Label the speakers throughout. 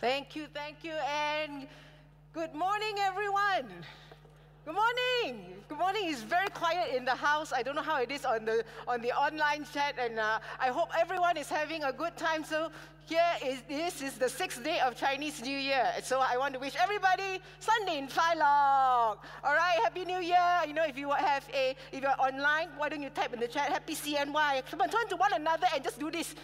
Speaker 1: Thank you, thank you, and good morning, everyone. Good morning. Good morning. It's very quiet in the house. I don't know how it is on the on the online chat, and uh, I hope everyone is having a good time. So here is this is the sixth day of Chinese New Year. So I want to wish everybody Sunday in Lok. All right, Happy New Year. You know, if you have a if you're online, why don't you type in the chat Happy CNY? Come on, turn to one another and just do this.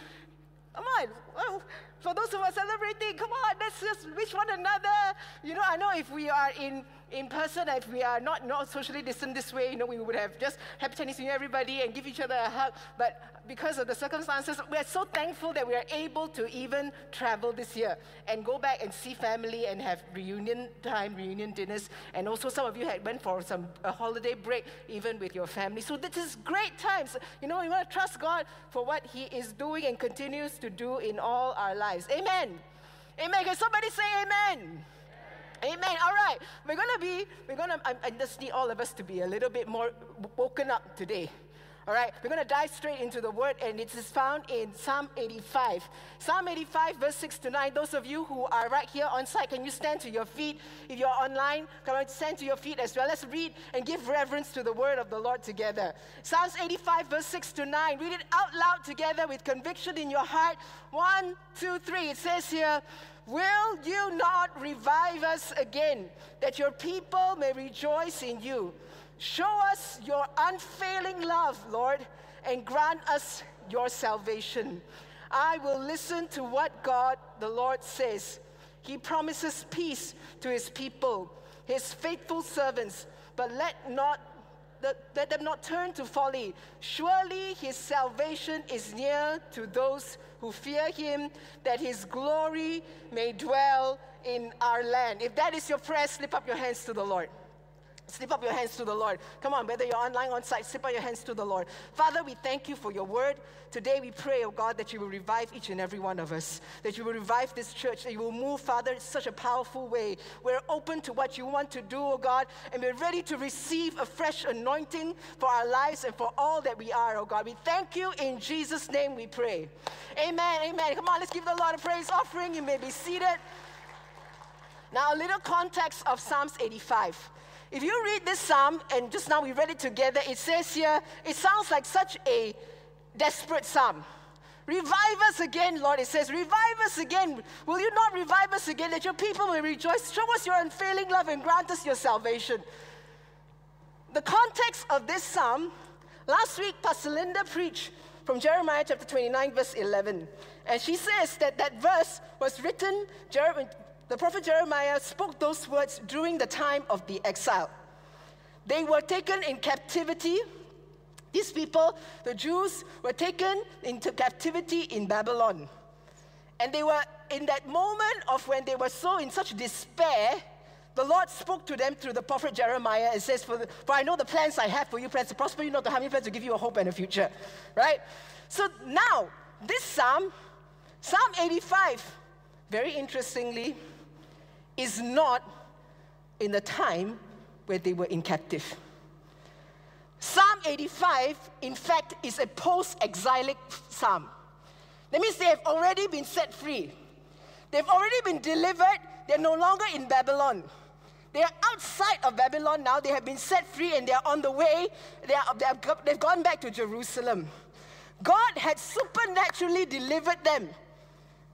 Speaker 1: Come on. For those who are celebrating, come on, let's just wish one another. You know, I know if we are in, in person, if we are not, not socially distant this way, you know, we would have just happy Chinese New Year, everybody, and give each other a hug. But because of the circumstances, we're so thankful that we are able to even travel this year and go back and see family and have reunion time, reunion dinners. And also, some of you had went for some a holiday break, even with your family. So this is great times. You know, we want to trust God for what He is doing and continues to do in all our lives. Amen. Amen. Can somebody say amen? Amen. All right. We're going to be, we're going to, I, I just need all of us to be a little bit more woken up today. All right, we're going to dive straight into the word, and it is found in Psalm 85. Psalm 85, verse 6 to 9. Those of you who are right here on site, can you stand to your feet? If you're online, come on, stand to your feet as well. Let's read and give reverence to the word of the Lord together. Psalms 85, verse 6 to 9. Read it out loud together with conviction in your heart. One, two, three. It says here, Will you not revive us again, that your people may rejoice in you? Show us your unfailing love, Lord, and grant us your salvation. I will listen to what God the Lord says. He promises peace to his people, his faithful servants, but let not let them not turn to folly. Surely his salvation is near to those who fear him, that his glory may dwell in our land. If that is your prayer, slip up your hands to the Lord. Slip up your hands to the Lord. Come on, whether you're online or on site, slip up your hands to the Lord. Father, we thank you for your word. Today we pray, oh God, that you will revive each and every one of us, that you will revive this church, that you will move, Father, in such a powerful way. We're open to what you want to do, oh God, and we're ready to receive a fresh anointing for our lives and for all that we are, oh God. We thank you in Jesus' name we pray. Amen, amen. Come on, let's give the Lord a praise offering. You may be seated. Now, a little context of Psalms 85. If you read this psalm, and just now we read it together, it says here, it sounds like such a desperate psalm. Revive us again, Lord. It says, Revive us again. Will you not revive us again that your people may rejoice? Show us your unfailing love and grant us your salvation. The context of this psalm, last week, Pastor Linda preached from Jeremiah chapter 29, verse 11. And she says that that verse was written, the prophet Jeremiah spoke those words during the time of the exile. They were taken in captivity. These people, the Jews, were taken into captivity in Babylon. And they were in that moment of when they were so in such despair, the Lord spoke to them through the prophet Jeremiah and says, For, the, for I know the plans I have for you, plans to prosper you, not to harm you, plans to give you a hope and a future. Right? So now, this psalm, Psalm 85, very interestingly, is not in the time where they were in captive. Psalm 85, in fact, is a post exilic psalm. That means they have already been set free. They've already been delivered. They're no longer in Babylon. They are outside of Babylon now. They have been set free and they are on the way. They are, they have, they've gone back to Jerusalem. God had supernaturally delivered them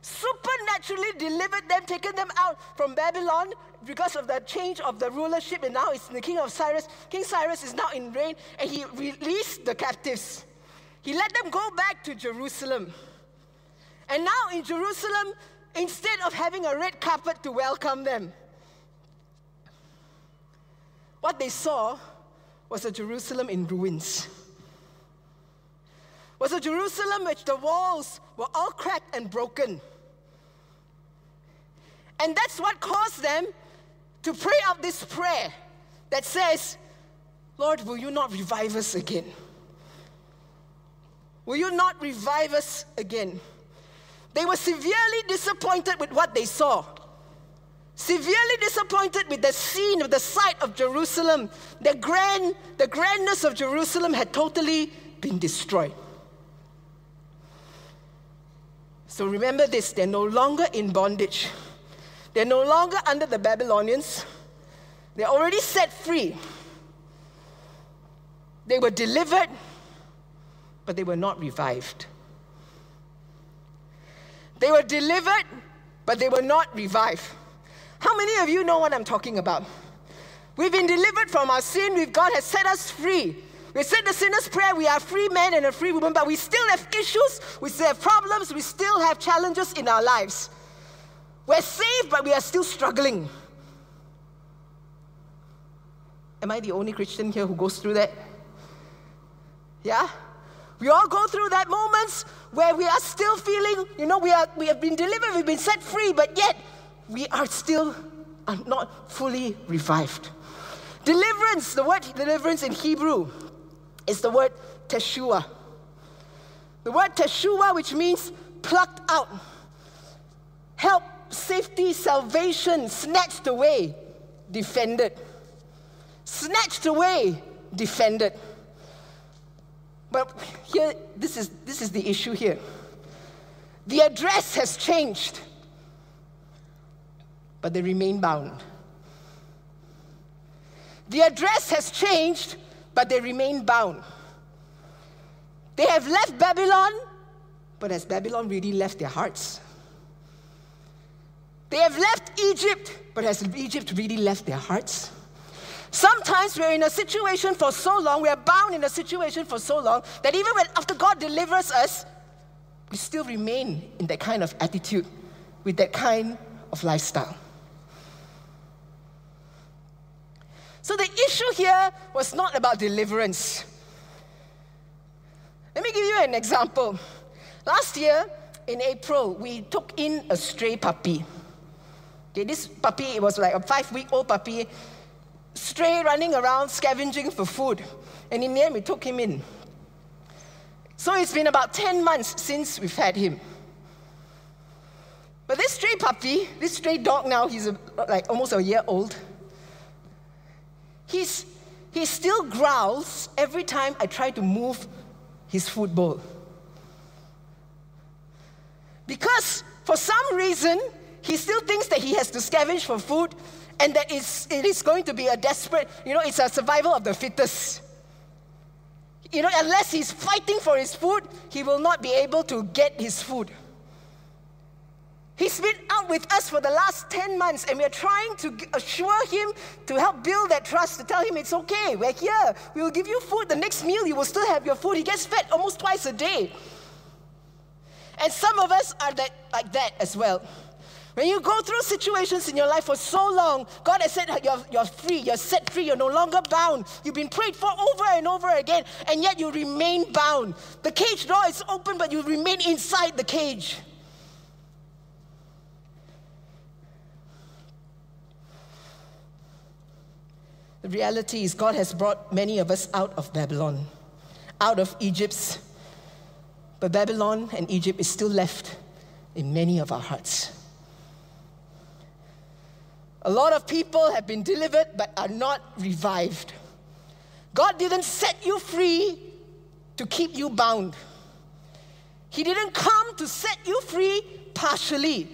Speaker 1: supernaturally delivered them, taken them out from Babylon because of the change of the rulership, and now it's the king of Cyrus. King Cyrus is now in reign, and he released the captives. He let them go back to Jerusalem. And now in Jerusalem, instead of having a red carpet to welcome them, what they saw was a Jerusalem in ruins. Was a Jerusalem which the walls were all cracked and broken. And that's what caused them to pray out this prayer that says, Lord, will you not revive us again? Will you not revive us again? They were severely disappointed with what they saw. Severely disappointed with the scene of the sight of Jerusalem. The grand, the grandness of Jerusalem had totally been destroyed. So remember this, they're no longer in bondage. They're no longer under the Babylonians. They're already set free. They were delivered, but they were not revived. They were delivered, but they were not revived. How many of you know what I'm talking about? We've been delivered from our sin. We've, God has set us free. We said the sinner's prayer, we are free men and a free woman, but we still have issues, we still have problems, we still have challenges in our lives. We're saved, but we are still struggling. Am I the only Christian here who goes through that? Yeah? We all go through that moments where we are still feeling, you know, we, are, we have been delivered, we've been set free, but yet we are still not fully revived. Deliverance, the word deliverance in Hebrew is the word teshua. The word teshua, which means plucked out, help, safety, salvation, snatched away, defended. Snatched away, defended. But here, this is, this is the issue here. The address has changed, but they remain bound. The address has changed, but they remain bound. They have left Babylon, but has Babylon really left their hearts? They have left Egypt, but has Egypt really left their hearts? Sometimes we're in a situation for so long, we are bound in a situation for so long, that even when after God delivers us, we still remain in that kind of attitude, with that kind of lifestyle. So the issue here was not about deliverance. Let me give you an example. Last year, in April, we took in a stray puppy. Okay, this puppy, it was like a five week old puppy, stray running around scavenging for food. And in the end, we took him in. So it's been about 10 months since we've had him. But this stray puppy, this stray dog now, he's a, like almost a year old. He's, he still growls every time I try to move his food bowl. Because for some reason, he still thinks that he has to scavenge for food and that it's, it is going to be a desperate, you know, it's a survival of the fittest. You know, unless he's fighting for his food, he will not be able to get his food. He's been out with us for the last 10 months, and we're trying to assure him to help build that trust, to tell him it's okay, we're here, we will give you food. The next meal, you will still have your food. He gets fed almost twice a day. And some of us are that, like that as well. When you go through situations in your life for so long, God has said you're, you're free, you're set free, you're no longer bound. You've been prayed for over and over again, and yet you remain bound. The cage door is open, but you remain inside the cage. The reality is, God has brought many of us out of Babylon, out of Egypt's. But Babylon and Egypt is still left in many of our hearts. A lot of people have been delivered but are not revived. God didn't set you free to keep you bound. He didn't come to set you free partially.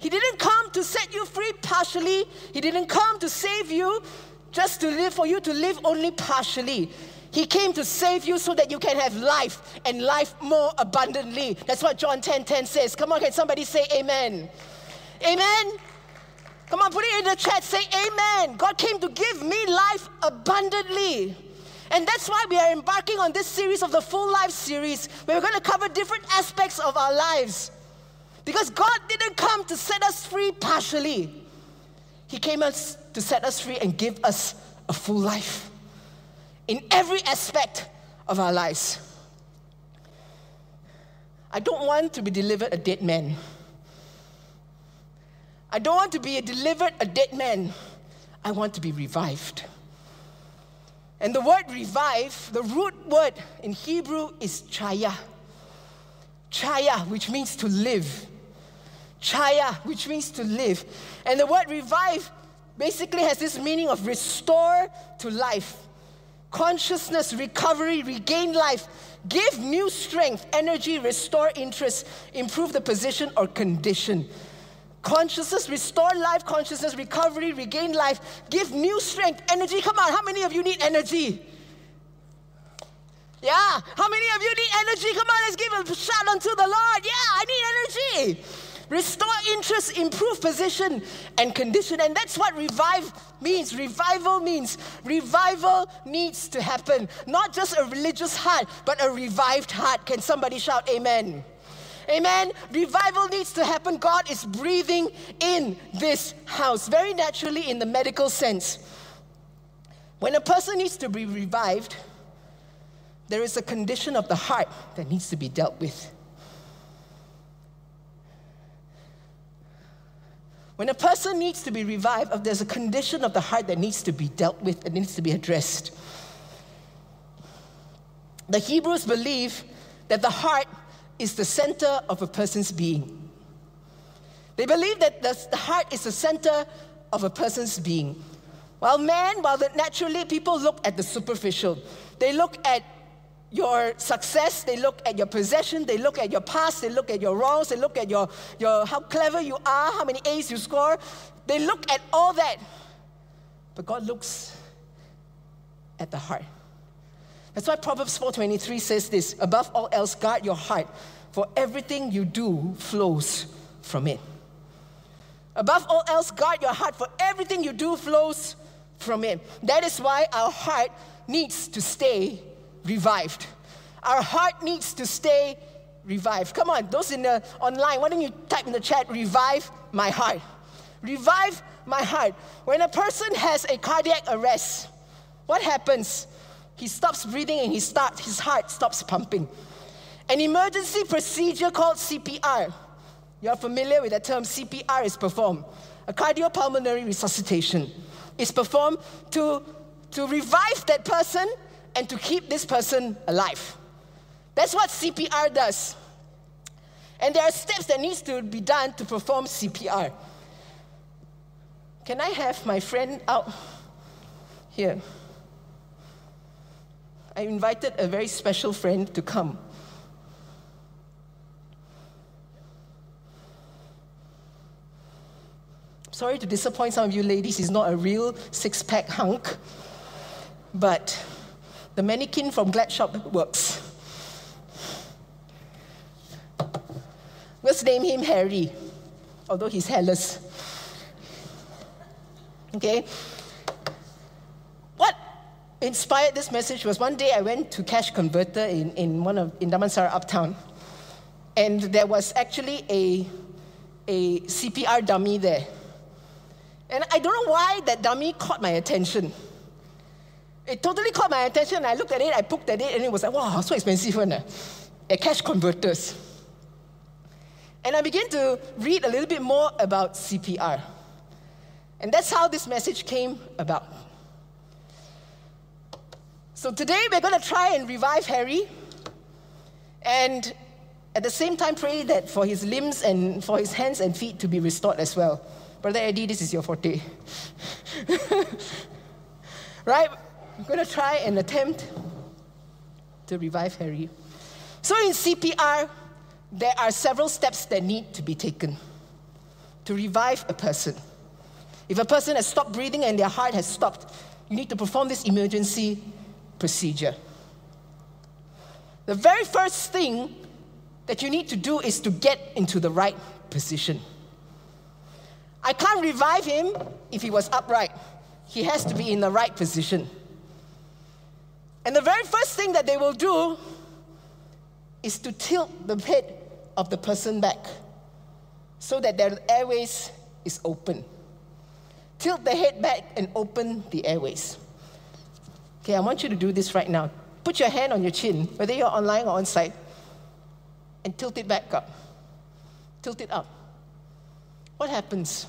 Speaker 1: He didn't come to set you free partially. He didn't come to save you just to live for you to live only partially. He came to save you so that you can have life and life more abundantly. That's what John 10 10 says. Come on, can somebody say amen? Amen. Come on, put it in the chat. Say amen. God came to give me life abundantly. And that's why we are embarking on this series of the Full Life series, where we're going to cover different aspects of our lives. Because God didn't come to set us free partially, He came us to set us free and give us a full life in every aspect of our lives. I don't want to be delivered a dead man. I don't want to be a delivered a dead man. I want to be revived. And the word revive, the root word in Hebrew is chaya. Chaya, which means to live. Chaya, which means to live. And the word revive basically has this meaning of restore to life. Consciousness, recovery, regain life, give new strength, energy, restore interest, improve the position or condition.
Speaker 2: consciousness, restore life, consciousness, recovery, regain life, give new strength, energy. Come on, how many of you need energy? Yeah, how many of you need energy? Come on, let's give a shout unto the Lord. Yeah, I need energy. Restore interest, improve position and condition. And that's what revive means. Revival means revival needs to happen. Not just a religious heart, but a revived heart. Can somebody shout amen? Amen. Revival needs to happen. God is breathing in this house, very naturally in the medical sense. When a person needs to be revived, there is a condition of the heart that needs to be dealt with. When a person needs to be revived, uh, there's a condition of the heart that needs to be dealt with and needs to be addressed. The Hebrews believe that the heart is the center of a person's being. They believe that the heart is the center of a person's being. While man, while naturally people look at the superficial, they look at your success, they look at your possession, they look at your past, they look at your wrongs, they look at your, your how clever you are, how many A's you score. They look at all that. But God looks at the heart. That's why Proverbs 4:23 says this, above all else guard your heart, for everything you do flows from it. Above all else guard your heart, for everything you do flows from it. That is why our heart needs to stay revived. Our heart needs to stay revived. Come on, those in the online, why don't you type in the chat, revive my heart? Revive my heart. When a person has a cardiac arrest, what happens? He stops breathing and he starts, his heart stops pumping. An emergency procedure called CPR. You're familiar with that term, CPR is performed. A cardiopulmonary resuscitation is performed to, to revive that person and to keep this person alive. That's what CPR does. And there are steps that needs to be done to perform CPR. Can I have my friend out here? I invited a very special friend to come. Sorry to disappoint some of you ladies, he's not a real six pack hunk, but the mannequin from Glad Shop works. Let's name him Harry, although he's hairless. Okay? What inspired this message was one day I went to Cash Converter in, in one of in Damansara Uptown. And there was actually a, a CPR dummy there. And I don't know why that dummy caught my attention. It totally caught my attention. I looked at it, I poked at it, and it was like, wow, so expensive one. Uh, at cash converters. And I began to read a little bit more about CPR. And that's how this message came about. So today we're going to try and revive Harry and at the same time pray that for his limbs and for his hands and feet to be restored as well. Brother Eddie, this is your forte. right? I'm going to try and attempt to revive Harry. So, in CPR, there are several steps that need to be taken to revive a person. If a person has stopped breathing and their heart has stopped, you need to perform this emergency procedure. The very first thing that you need to do is to get into the right position. I can't revive him if he was upright. He has to be in the right position. And the very first thing that they will do is to tilt the head of the person back so that their airways is open. Tilt the head back and open the airways. Okay, I want you to do this right now. Put your hand on your chin, whether you're online or on site, and tilt it back up. Tilt it up. What happens?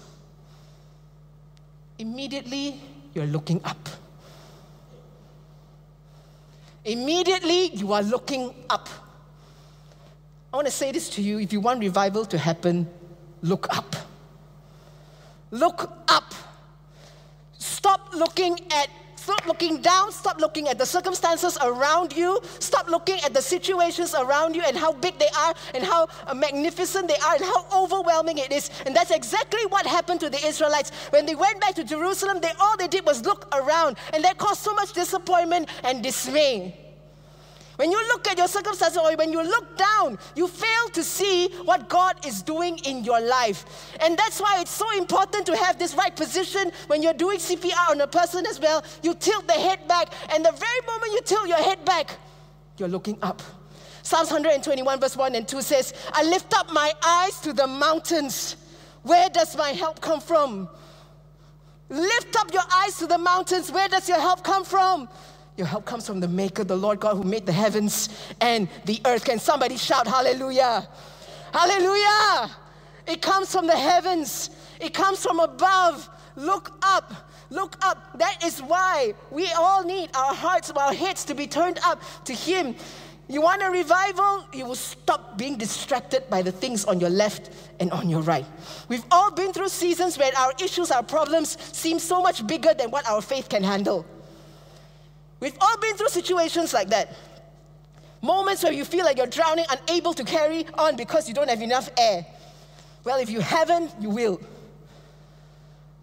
Speaker 2: Immediately, you're looking up. Immediately, you are looking up. I want to say this to you if you want revival to happen, look up. Look up. Stop looking at Stop looking down. Stop looking at the circumstances around you. Stop looking at the situations around you and how big they are and how uh, magnificent they are and how overwhelming it is. And that's exactly what happened to the Israelites. When they went back to Jerusalem, they all they did was look around. And that caused so much disappointment and dismay. When you look at your circumstances or when you look down, you fail to see what God is doing in your life. And that's why it's so important to have this right position when you're doing CPR on a person as well. You tilt the head back, and the very moment you tilt your head back, you're looking up. Psalms 121, verse 1 and 2 says, I lift up my eyes to the mountains. Where does my help come from? Lift up your eyes to the mountains. Where does your help come from? Your help comes from the Maker, the Lord God who made the heavens and the earth. Can somebody shout hallelujah? Hallelujah! It comes from the heavens, it comes from above. Look up. Look up. That is why we all need our hearts, our heads to be turned up to Him. You want a revival? You will stop being distracted by the things on your left and on your right. We've all been through seasons where our issues, our problems seem so much bigger than what our faith can handle. We've all been through situations like that. Moments where you feel like you're drowning, unable to carry on because you don't have enough air. Well, if you haven't, you will.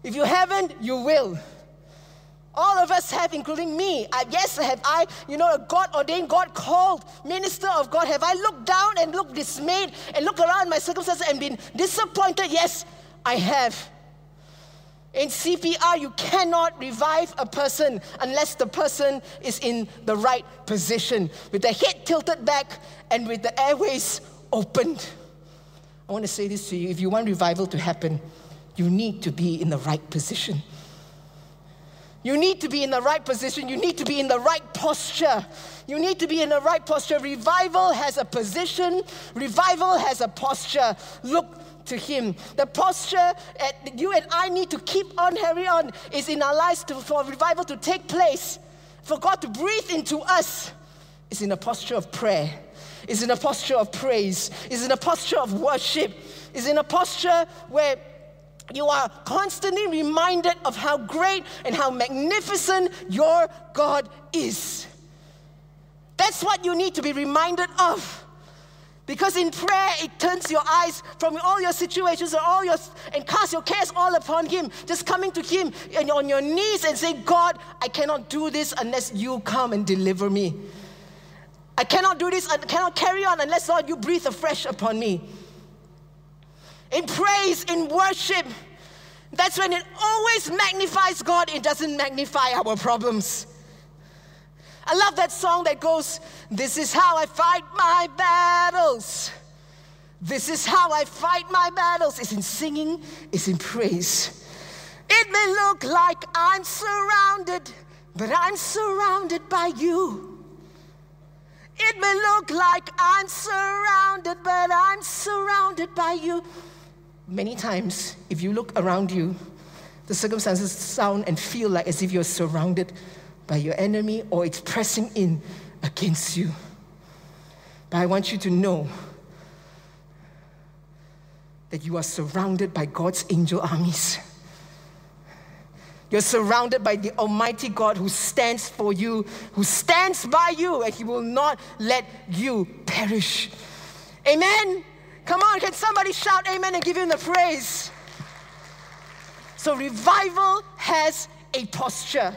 Speaker 2: If you haven't, you will. All of us have, including me. I, yes, have I, you know, a God ordained, God called minister of God. Have I looked down and looked dismayed and looked around my circumstances and been disappointed? Yes, I have. In CPR, you cannot revive a person unless the person is in the right position, with the head tilted back and with the airways opened. I want to say this to you if you want revival to happen, you need to be in the right position. You need to be in the right position. You need to be in the right posture. You need to be in the right posture. Revival has a position, revival has a posture. Look to Him. The posture that you and I need to keep on, carry on, is in our lives to, for revival to take place, for God to breathe into us, is in a posture of prayer, is in a posture of praise, is in a posture of worship, is in a posture where you are constantly reminded of how great and how magnificent your God is. That's what you need to be reminded of. Because in prayer, it turns your eyes from all your situations and all your and cast your cares all upon Him. Just coming to Him and on your knees and saying, God, I cannot do this unless you come and deliver me. I cannot do this, I cannot carry on unless, Lord, you breathe afresh upon me. In praise, in worship, that's when it always magnifies God, it doesn't magnify our problems. I love that song that goes, This is how I fight my battles. This is how I fight my battles. It's in singing, it's in praise. It may look like I'm surrounded, but I'm surrounded by you. It may look like I'm surrounded, but I'm surrounded by you. Many times, if you look around you, the circumstances sound and feel like as if you're surrounded by your enemy or it's pressing in against you. But I want you to know that you are surrounded by God's angel armies. You're surrounded by the Almighty God who stands for you, who stands by you, and He will not let you perish. Amen. Come on, can somebody shout amen and give Him the praise? So, revival has a posture.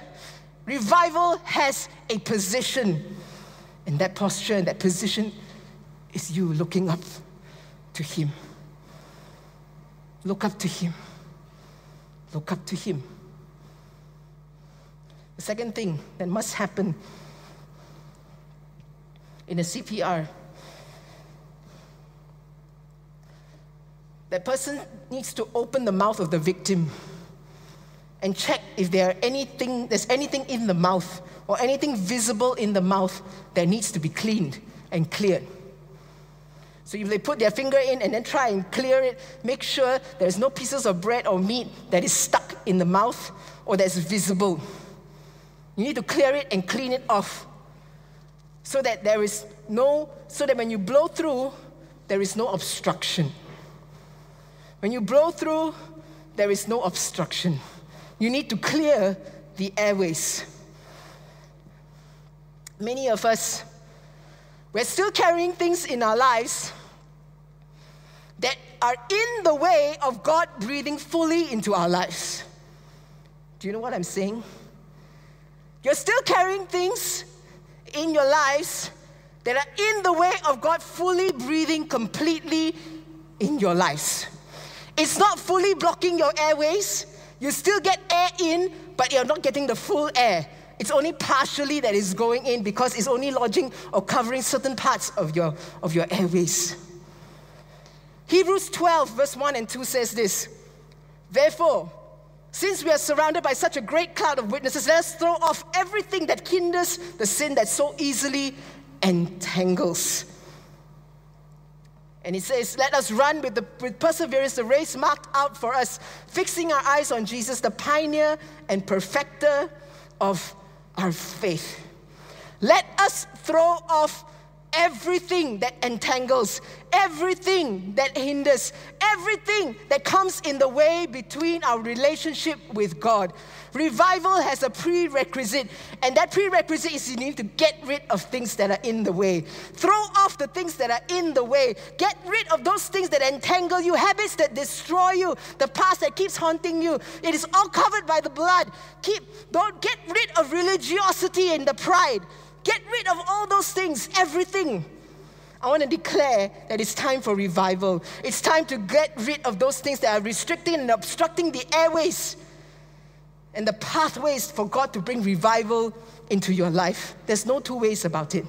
Speaker 2: Revival has a position. And that posture and that position is you looking up to Him. Look up to Him. Look up to Him. The second thing that must happen in a CPR that person needs to open the mouth of the victim and check if there anything, there's anything in the mouth or anything visible in the mouth that needs to be cleaned and cleared. So if they put their finger in and then try and clear it, make sure there's no pieces of bread or meat that is stuck in the mouth or that's visible. You need to clear it and clean it off so that there is no, so that when you blow through, there is no obstruction. When you blow through, there is no obstruction. You need to clear the airways. many of us, we're still carrying things in our lives that are in the way of God breathing fully into our lives. Do you know what I'm saying? You're still carrying things in your lives that are in the way of God fully breathing completely in your lives. It's not fully blocking your airways. You still get air in, but you're not getting the full air. It's only partially that is going in because it's only lodging or covering certain parts of your, of your airways. Hebrews 12, verse 1 and 2 says this Therefore, since we are surrounded by such a great cloud of witnesses, let us throw off everything that hinders the sin that so easily entangles. And he says, Let us run with, the, with perseverance the race marked out for us, fixing our eyes on Jesus, the pioneer and perfecter of our faith. Let us throw off everything that entangles, everything that hinders, everything that comes in the way between our relationship with God. Revival has a prerequisite, and that prerequisite is you need to get rid of things that are in the way. Throw off the things that are in the way. Get rid of those things that entangle you, habits that destroy you, the past that keeps haunting you. It is all covered by the blood. Keep, don't get rid of religiosity and the pride. Get rid of all those things, everything. I want to declare that it's time for revival. It's time to get rid of those things that are restricting and obstructing the airways and the pathways for God to bring revival into your life. There's no two ways about it.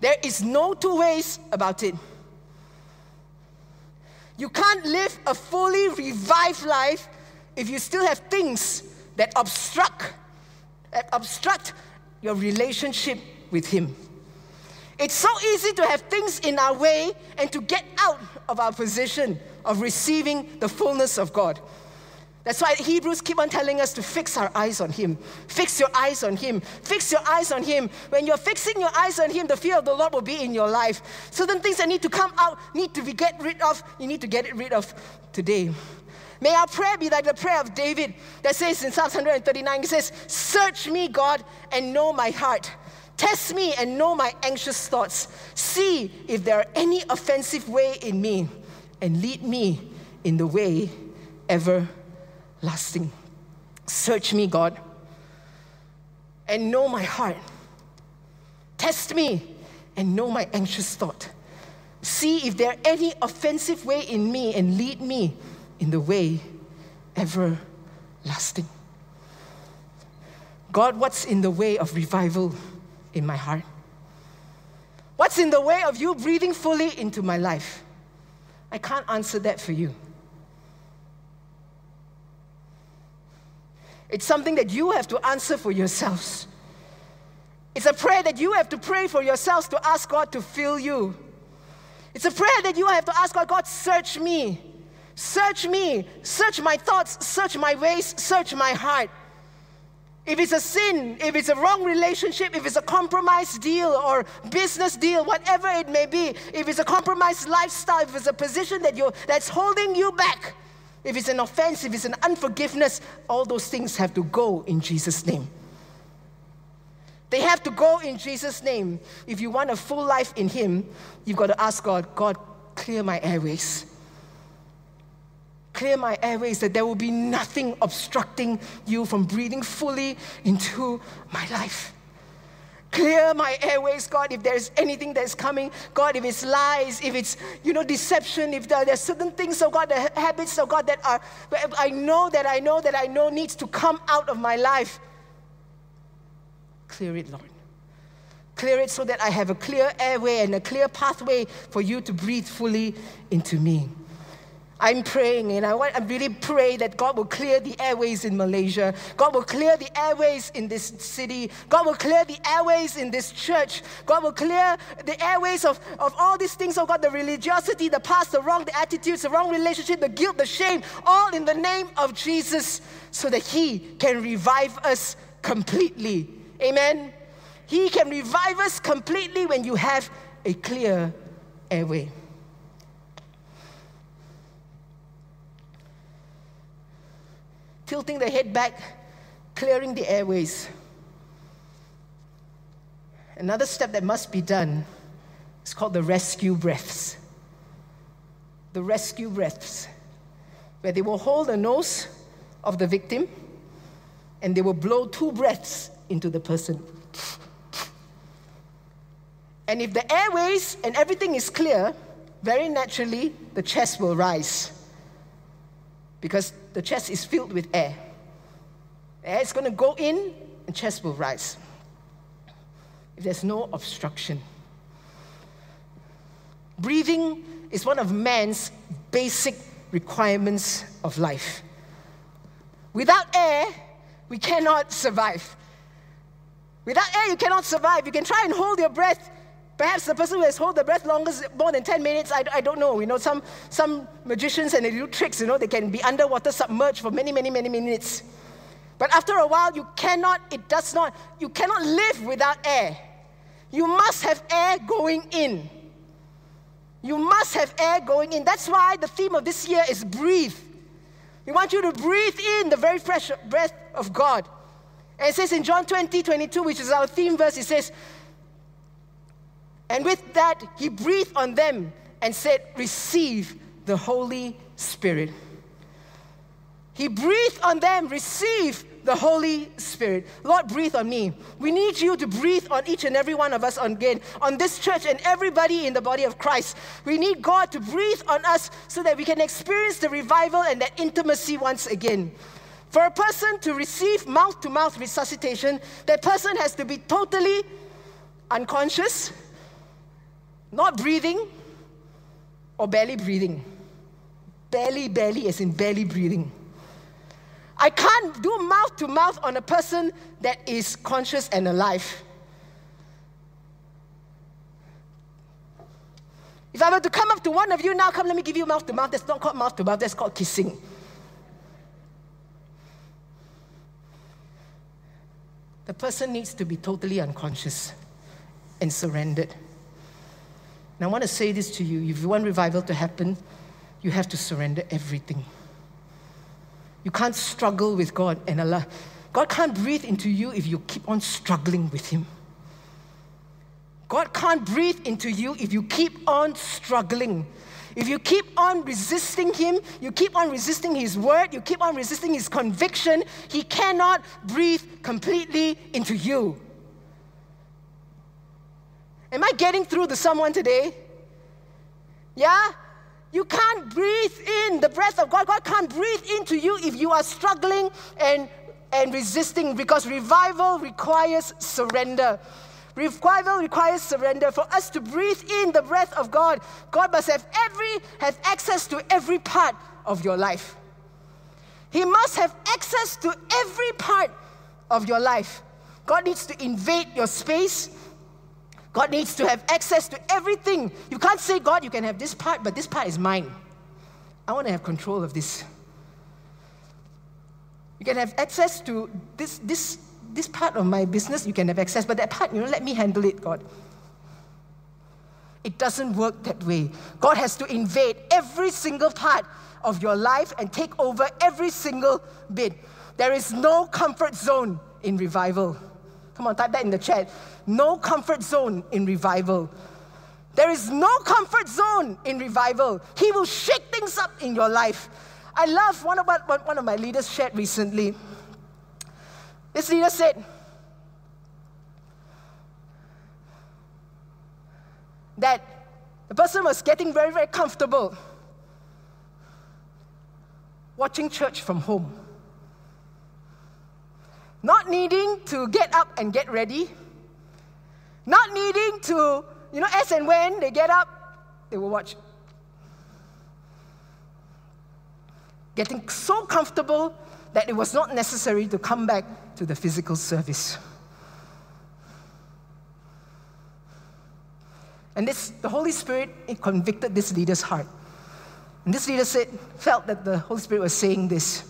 Speaker 2: There is no two ways about it. You can't live a fully revived life if you still have things that obstruct, that obstruct your relationship with Him. It's so easy to have things in our way and to get out of our position of receiving the fullness of God. That's why Hebrews keep on telling us to fix our eyes on Him. Fix your eyes on Him. Fix your eyes on Him. When you're fixing your eyes on Him, the fear of the Lord will be in your life. Certain things that need to come out, need to be get rid of, you need to get it rid of today. May our prayer be like the prayer of David that says in Psalms 139, it says, Search me, God, and know my heart. Test me and know my anxious thoughts. See if there are any offensive way in me, and lead me in the way everlasting. Search me, God, and know my heart. Test me and know my anxious thought. See if there are any offensive way in me, and lead me in the way everlasting. God, what's in the way of revival in my heart? What's in the way of you breathing fully into my life? I can't answer that for you. It's something that you have to answer for yourselves. It's a prayer that you have to pray for yourselves to ask God to fill you. It's a prayer that you have to ask God, God, search me. Search me, search my thoughts, search my ways, search my heart. If it's a sin, if it's a wrong relationship, if it's a compromised deal or business deal, whatever it may be, if it's a compromised lifestyle, if it's a position that you that's holding you back, if it's an offense, if it's an unforgiveness, all those things have to go in Jesus' name. They have to go in Jesus' name. If you want a full life in Him, you've got to ask God, God, clear my airways clear my airways, that there will be nothing obstructing you from breathing fully into my life. Clear my airways, God, if there's anything that's coming. God, if it's lies, if it's, you know, deception, if there, there's certain things, oh God, the habits, oh God, that are, I know that I know that I know needs to come out of my life. Clear it, Lord. Clear it so that I have a clear airway and a clear pathway for you to breathe fully into me. I'm praying and I, want, I really pray that God will clear the airways in Malaysia. God will clear the airways in this city. God will clear the airways in this church. God will clear the airways of, of all these things, oh God, the religiosity, the past, the wrong, the attitudes, the wrong relationship, the guilt, the shame, all in the name of Jesus so that He can revive us completely. Amen. He can revive us completely when you have a clear airway. Tilting the head back, clearing the airways. another step that must be done is called the rescue breaths. The rescue breaths, where they will hold the nose of the victim and they will blow two breaths into the person. And if the airways and everything is clear, very naturally the chest will rise because the chest is filled with air. Air is going to go in and chest will rise. If there's no obstruction. Breathing is one of man's basic requirements of life. Without air, we cannot survive. Without air, you cannot survive. You can try and hold your breath. Perhaps the person who has held the breath longest, more than 10 minutes, I, I don't know. You know, some, some magicians and they do tricks, you know, they can be underwater submerged for many, many, many minutes. But after a while, you cannot, it does not, you cannot live without air. You must have air going in. You must have air going in. That's why the theme of this year is breathe. We want you to breathe in the very fresh breath of God. And it says in John 20, 22, which is our theme verse, it says, And with that, he breathed on them and said, Receive the Holy Spirit. He breathed on them, receive the Holy Spirit. Lord, breathe on me. We need you to breathe on each and every one of us again, on this church and everybody in the body of Christ. We need God to breathe on us so that we can experience the revival and that intimacy once again. For a person to receive mouth to mouth resuscitation, that person has to be totally unconscious, not breathing, or barely breathing. Barely, barely, as in barely breathing. I can't do mouth to mouth on a person that is conscious and alive. If I were to come up to one of you now, come, let me give you mouth to mouth. That's not called mouth to mouth, that's called kissing. The person needs to be totally unconscious and surrendered. And I want to say this to you if you want revival to happen, you have to surrender everything. You can't struggle with God and Allah. God can't breathe into you if you keep on struggling with Him. God can't breathe into you if you keep on struggling. If you keep on resisting Him, you keep on resisting His word, you keep on resisting His conviction, He cannot breathe completely into you. Am I getting through to someone today? Yeah? You can't breathe in the breath of God. God can't breathe into you if you are struggling and, and resisting because revival requires surrender. Revival requires surrender. For us to breathe in the breath of God, God must have every have access to every part of your life. He must have access to every part of your life. God needs to invade your space. God needs to have access to everything. You can't say, God, you can have this part, but this part is mine. I want to have control of this. You can have access to this, this, this part of my business, you can have access, but that part, you know, let me handle it, God. It doesn't work that way. God has to invade every single part of your life and take over every single bit. There is no comfort zone in revival. Come on, type that in the chat. No comfort zone in revival. There is no comfort zone in revival. He will shake things up in your life. I love one of, my, one of my leaders shared recently. This leader said, that the person was getting very, very comfortable watching church from home not needing to get up and get ready, not needing to, you know, as and when they get up, they will watch. Getting so comfortable that it was not necessary to come back to the physical service. And this, the Holy Spirit convicted this leader's heart. And this leader said, felt that the Holy Spirit was saying this.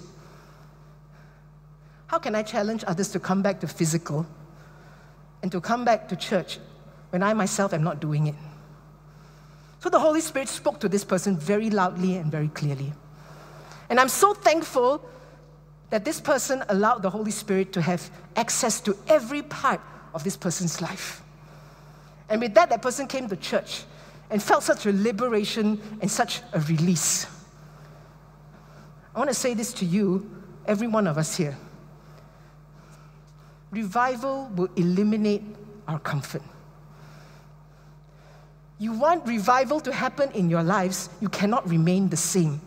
Speaker 2: How can I challenge others to come back to physical and to come back to church when I myself am not doing it? So the Holy Spirit spoke to this person very loudly and very clearly. And I'm so thankful that this person allowed the Holy Spirit to have access to every part of this person's life. And with that, that person came to church and felt such a liberation and such a release. I want to say this to you, every one of us here. Revival will eliminate our comfort. You want revival to happen in your lives, you cannot remain the same.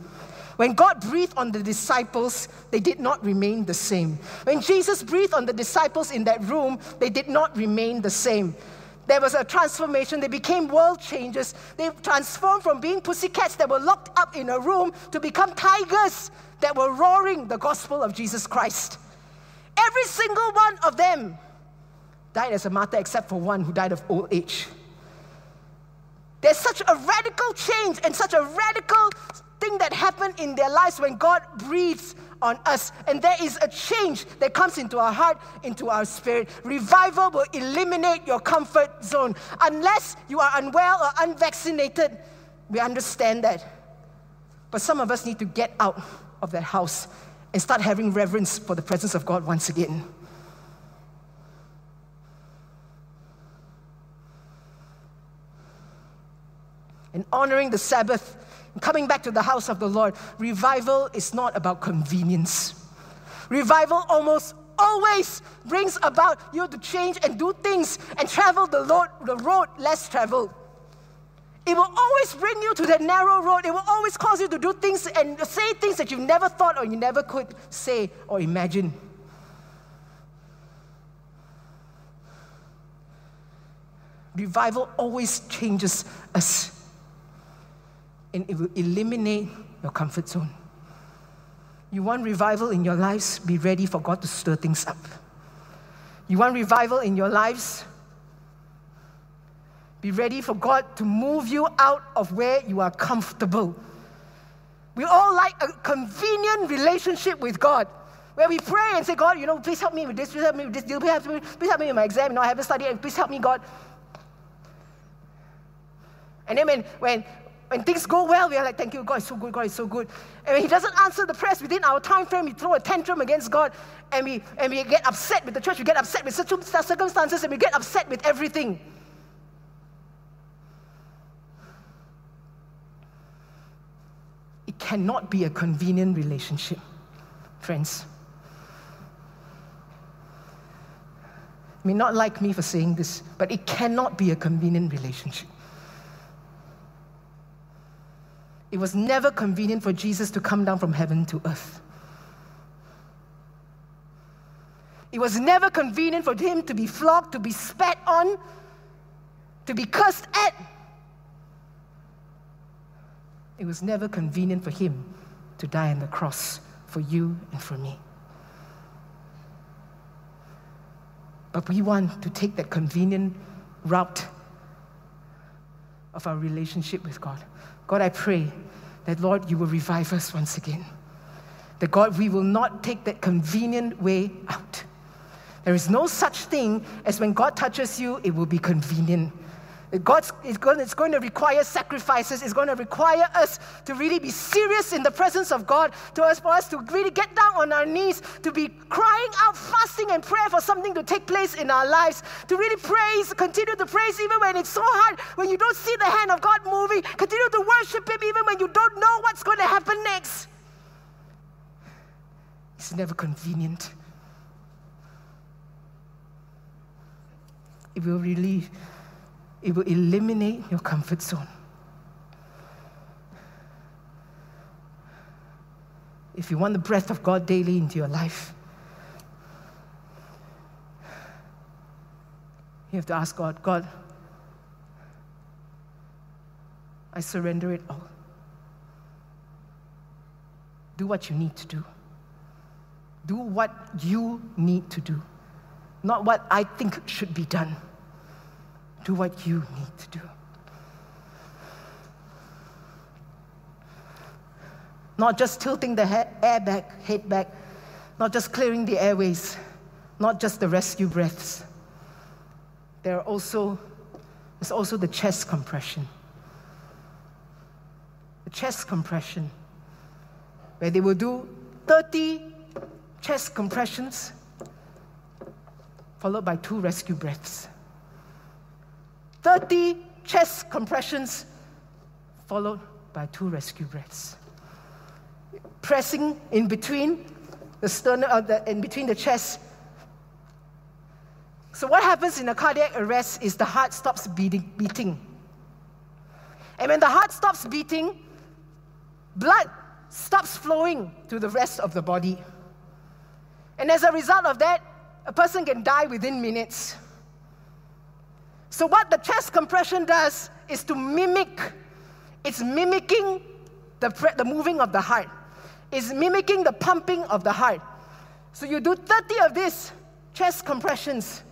Speaker 2: When God breathed on the disciples, they did not remain the same. When Jesus breathed on the disciples in that room, they did not remain the same. There was a transformation. They became world changers. They transformed from being pussycats that were locked up in a room to become tigers that were roaring the gospel of Jesus Christ. Every single one of them died as a martyr, except for one who died of old age. There's such a radical change and such a radical thing that happened in their lives when God breathes on us. And there is a change that comes into our heart, into our spirit. Revival will eliminate your comfort zone. Unless you are unwell or unvaccinated, we understand that. But some of us need to get out of that house and start having reverence for the presence of God once again. And honoring the Sabbath, and coming back to the house of the Lord, revival is not about convenience. Revival almost always brings about you to change and do things and travel the, road, the road less traveled. It will always bring you to that narrow road. It will always cause you to do things and say things that you never thought or you never could say or imagine. Revival always changes us and it will eliminate your comfort zone. You want revival in your lives? Be ready for God to stir things up. You want revival in your lives? Be ready for God to move you out of where you are comfortable. We all like a convenient relationship with God where we pray and say, God, you know, please help me with this, please help me with this, please help me, please help me with my exam. You know, I haven't studied, and please help me, God. And then when, when, when things go well, we are like, thank you, God is so good, God is so good. And when He doesn't answer the prayers within our time frame, we throw a tantrum against God and we, and we get upset with the church, we get upset with circumstances, and we get upset with everything. Cannot be a convenient relationship, friends. I mean, not like me for saying this, but it cannot be a convenient relationship. It was never convenient for Jesus to come down from heaven to earth. It was never convenient for him to be flogged, to be spat on, to be cursed at. It was never convenient for him to die on the cross for you and for me. But we want to take that convenient route of our relationship with God. God, I pray that, Lord, you will revive us once again. That, God, we will not take that convenient way out. There is no such thing as when God touches you, it will be convenient. God's it's going, it's going to require sacrifices. It's going to require us to really be serious in the presence of God, to us, for us to really get down on our knees, to be crying out, fasting and prayer for something to take place in our lives, to really praise, continue to praise even when it's so hard, when you don't see the hand of God moving, continue to worship Him even when you don't know what's going to happen next. It's never convenient. It will relieve it will eliminate your comfort zone. If you want the breath of God daily into your life, you have to ask God, God, I surrender it all. Do what you need to do. Do what you need to do, not what I think should be done. Do what you need to do. Not just tilting the head, air back, head back, not just clearing the airways, not just the rescue breaths. There are also, there's also the chest compression. The chest compression, where they will do 30 chest compressions, followed by two rescue breaths. 30 chest compressions, followed by two rescue breaths. Pressing in between the sternum, uh, the, in between the chest. So, what happens in a cardiac arrest is the heart stops beating. beating. And when the heart stops beating, blood stops flowing to the rest of the body. And as a result of that, a person can die within minutes. So, what the chest compression does is to mimic, it's mimicking the, the moving of the heart, it's mimicking the pumping of the heart. So, you do 30 of these chest compressions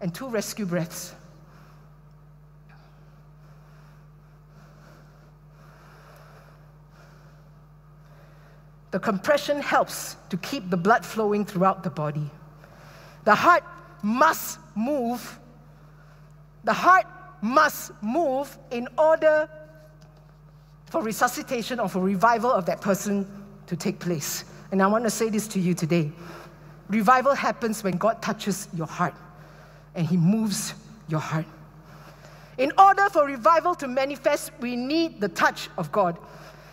Speaker 2: and two rescue breaths. The compression helps to keep the blood flowing throughout the body. The heart must move. The heart must move in order for resuscitation or for revival of that person to take place. And I want to say this to you today. Revival happens when God touches your heart and He moves your heart. In order for revival to manifest, we need the touch of God.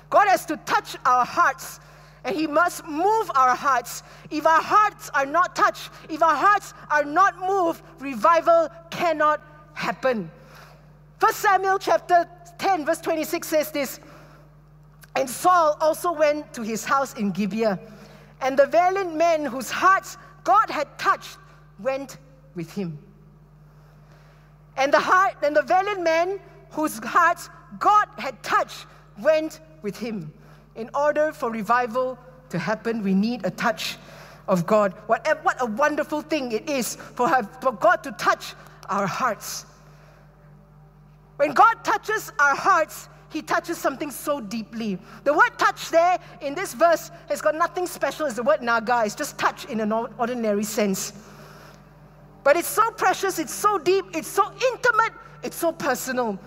Speaker 2: God has to touch our hearts and He must move our hearts. If our hearts are not touched, if our hearts are not moved, revival cannot happen. First Samuel chapter 10, verse 26 says this And Saul also went to his house in Gibeah, and the valiant men whose hearts God had touched went with him. And the heart and the valiant men whose hearts God had touched went with him. In order for revival to happen, we need a touch of God. What, what a wonderful thing it is for, her, for God to touch our hearts. When God touches our hearts, He touches something so deeply. The word touch there in this verse has got nothing special as the word naga. It's just touch in an ordinary sense. But it's so precious, it's so deep, it's so intimate, it's so personal.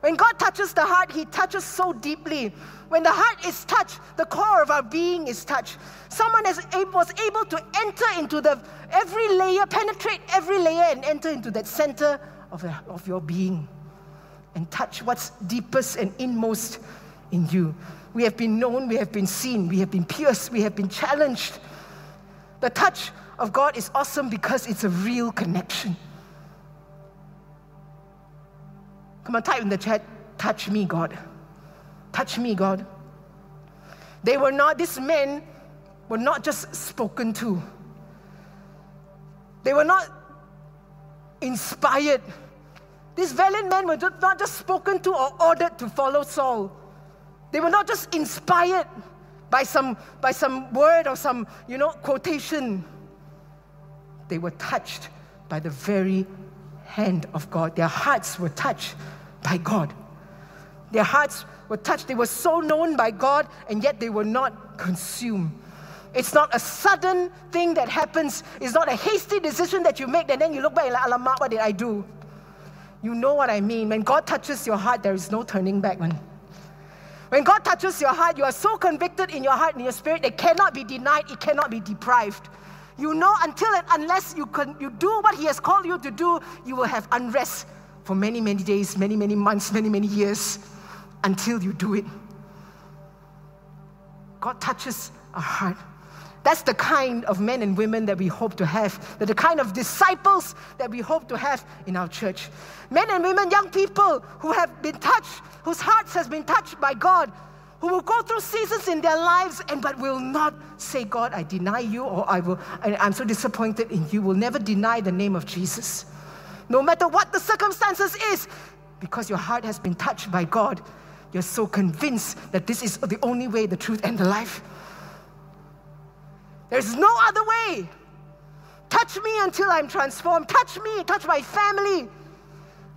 Speaker 2: When God touches the heart, He touches so deeply. When the heart is touched, the core of our being is touched. Someone was able to enter into the every layer, penetrate every layer, and enter into that center of, the, of your being and touch what's deepest and inmost in you. We have been known, we have been seen, we have been pierced, we have been challenged. The touch of God is awesome because it's a real connection. Come on, type in the chat, touch me, God. Touch me, God. They were not, these men were not just spoken to, they were not inspired. These valiant men were not just spoken to or ordered to follow Saul. They were not just inspired by some, by some word or some, you know, quotation. They were touched by the very hand of God. Their hearts were touched by God. Their hearts were touched. They were so known by God, and yet they were not consumed. It's not a sudden thing that happens. It's not a hasty decision that you make and then you look back and like, alamak, what did I do? You know what I mean. When God touches your heart, there is no turning back, man. When God touches your heart, you are so convicted in your heart and your spirit, it cannot be denied, it cannot be deprived. You know until and unless you can you do what He has called you to do, you will have unrest for many, many days, many, many months, many, many years until you do it. God touches our heart. That's the kind of men and women that we hope to have. They're the kind of disciples that we hope to have in our church. Men and women, young people who have been touched, whose hearts has been touched by God, who will go through seasons in their lives and but will not say, God, I deny you, or I will, I'm so disappointed in you, will never deny the name of Jesus. No matter what the circumstances is, because your heart has been touched by God, you're so convinced that this is the only way, the truth, and the life. There's no other way. Touch me until I'm transformed. Touch me, touch my family.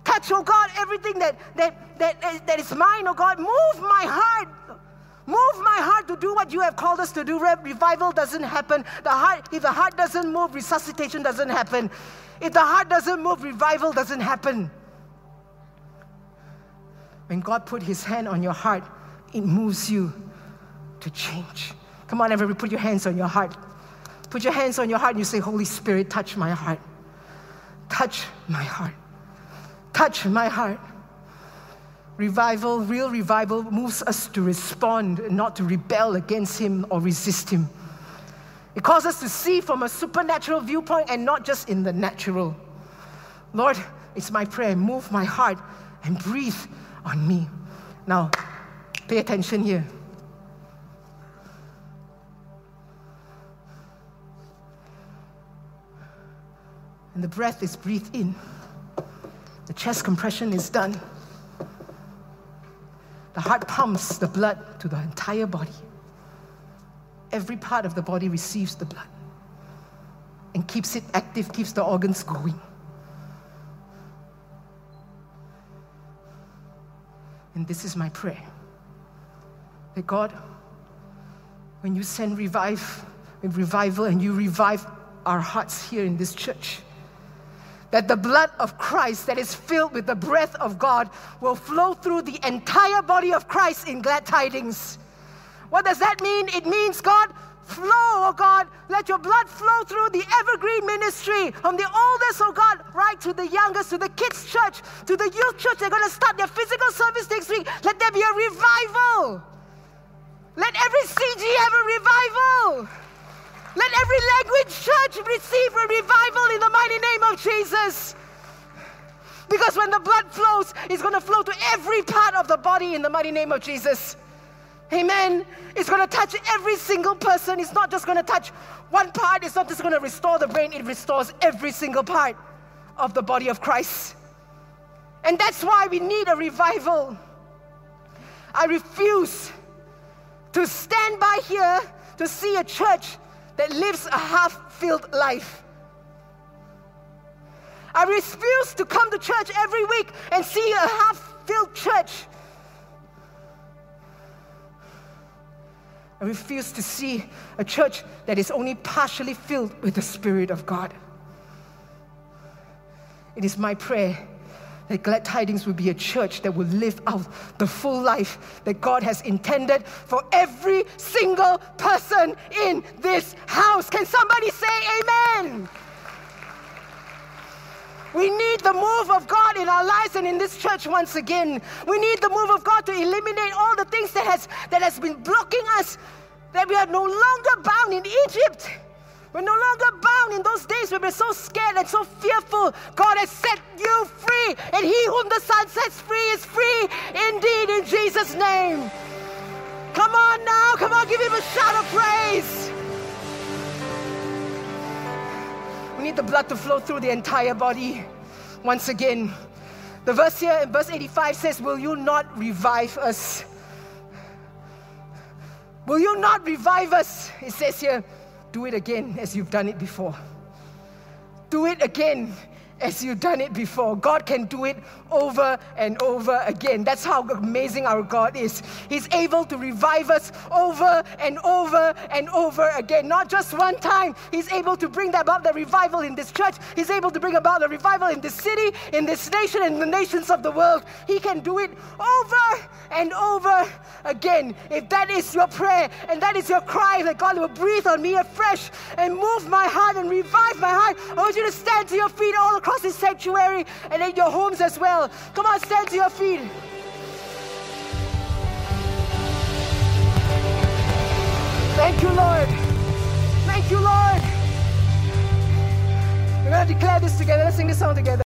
Speaker 2: Touch, oh God, everything that, that, that, that is mine, oh God. Move my heart. Move my heart to do what you have called us to do. Revival doesn't happen. The heart, if the heart doesn't move, resuscitation doesn't happen. If the heart doesn't move, revival doesn't happen. When God put his hand on your heart, it moves you to change. Come on, everybody, put your hands on your heart. Put your hands on your heart and you say, Holy Spirit, touch my heart. Touch my heart. touch my heart. Revival, real revival, moves us to respond, not to rebel against Him or resist Him. It calls us to see from a supernatural viewpoint and not just in the natural. Lord, it's my prayer. Move my heart and breathe on me. Now, pay attention here. And the breath is breathed in. The chest compression is done. The heart pumps the blood to the entire body. Every part of the body receives the blood and keeps it active, keeps the organs going. And this is my prayer that God, when you send revive, revival and you revive our hearts here in this church, that the blood of Christ that is filled with the breath of God will flow through the entire body of Christ in glad tidings. What does that mean? It means, God, flow, oh God, let your blood flow through the evergreen ministry from the oldest, oh God, right to the youngest, to the kids' church, to the youth church. They're going to start their physical service next week. Let there be a revival. Let every CG have a revival. Let every language church receive a revival in the mighty name of Jesus. Because when the blood flows, it's going to flow to every part of the body in the mighty name of Jesus. Amen. It's going to touch every single person. It's not just going to touch one part. It's not just going to restore the brain, it restores every single part of the body of Christ. And that's why we need a revival. I refuse to stand by here to see a church that lives a half filled life. I refuse to come to church every week and see a half filled church. I refuse to see a church that is only partially filled with the Spirit of God. It is my prayer that Glad Tidings will be a church that will live out the full life that God has intended for every single person in this house. Can somebody say amen? We need the move of God in our lives and in this church once again. We need the move of God to eliminate all the things that has, that has been blocking us, that we are no longer bound in Egypt. We're no longer bound in those days when we're so scared and so fearful. God has set you free, and he whom the Son sets free is free indeed in Jesus' name. Come on now, come on, give him a shout of praise. We need the blood to flow through the entire body once again. The verse here in verse 85 says, Will you not revive us? Will you not revive us? It says here, do it again as you've done it before. Do it again as you've done it before. God can do it over and over again. That's how amazing our God is. He's able to revive us over and over and over again. Not just one time. He's able to bring about the revival in this church. He's able to bring about the revival in this city, in this nation, and the nations of the world. He can do it over and over again. If that is your prayer and that is your cry that God will breathe on me afresh and move my heart and revive my heart, I want you to stand to your feet all across this sanctuary and in your homes as well. Come on, stand to your feet. Thank you, Lord. Thank you, Lord. We're going to declare this together. Let's sing this song together.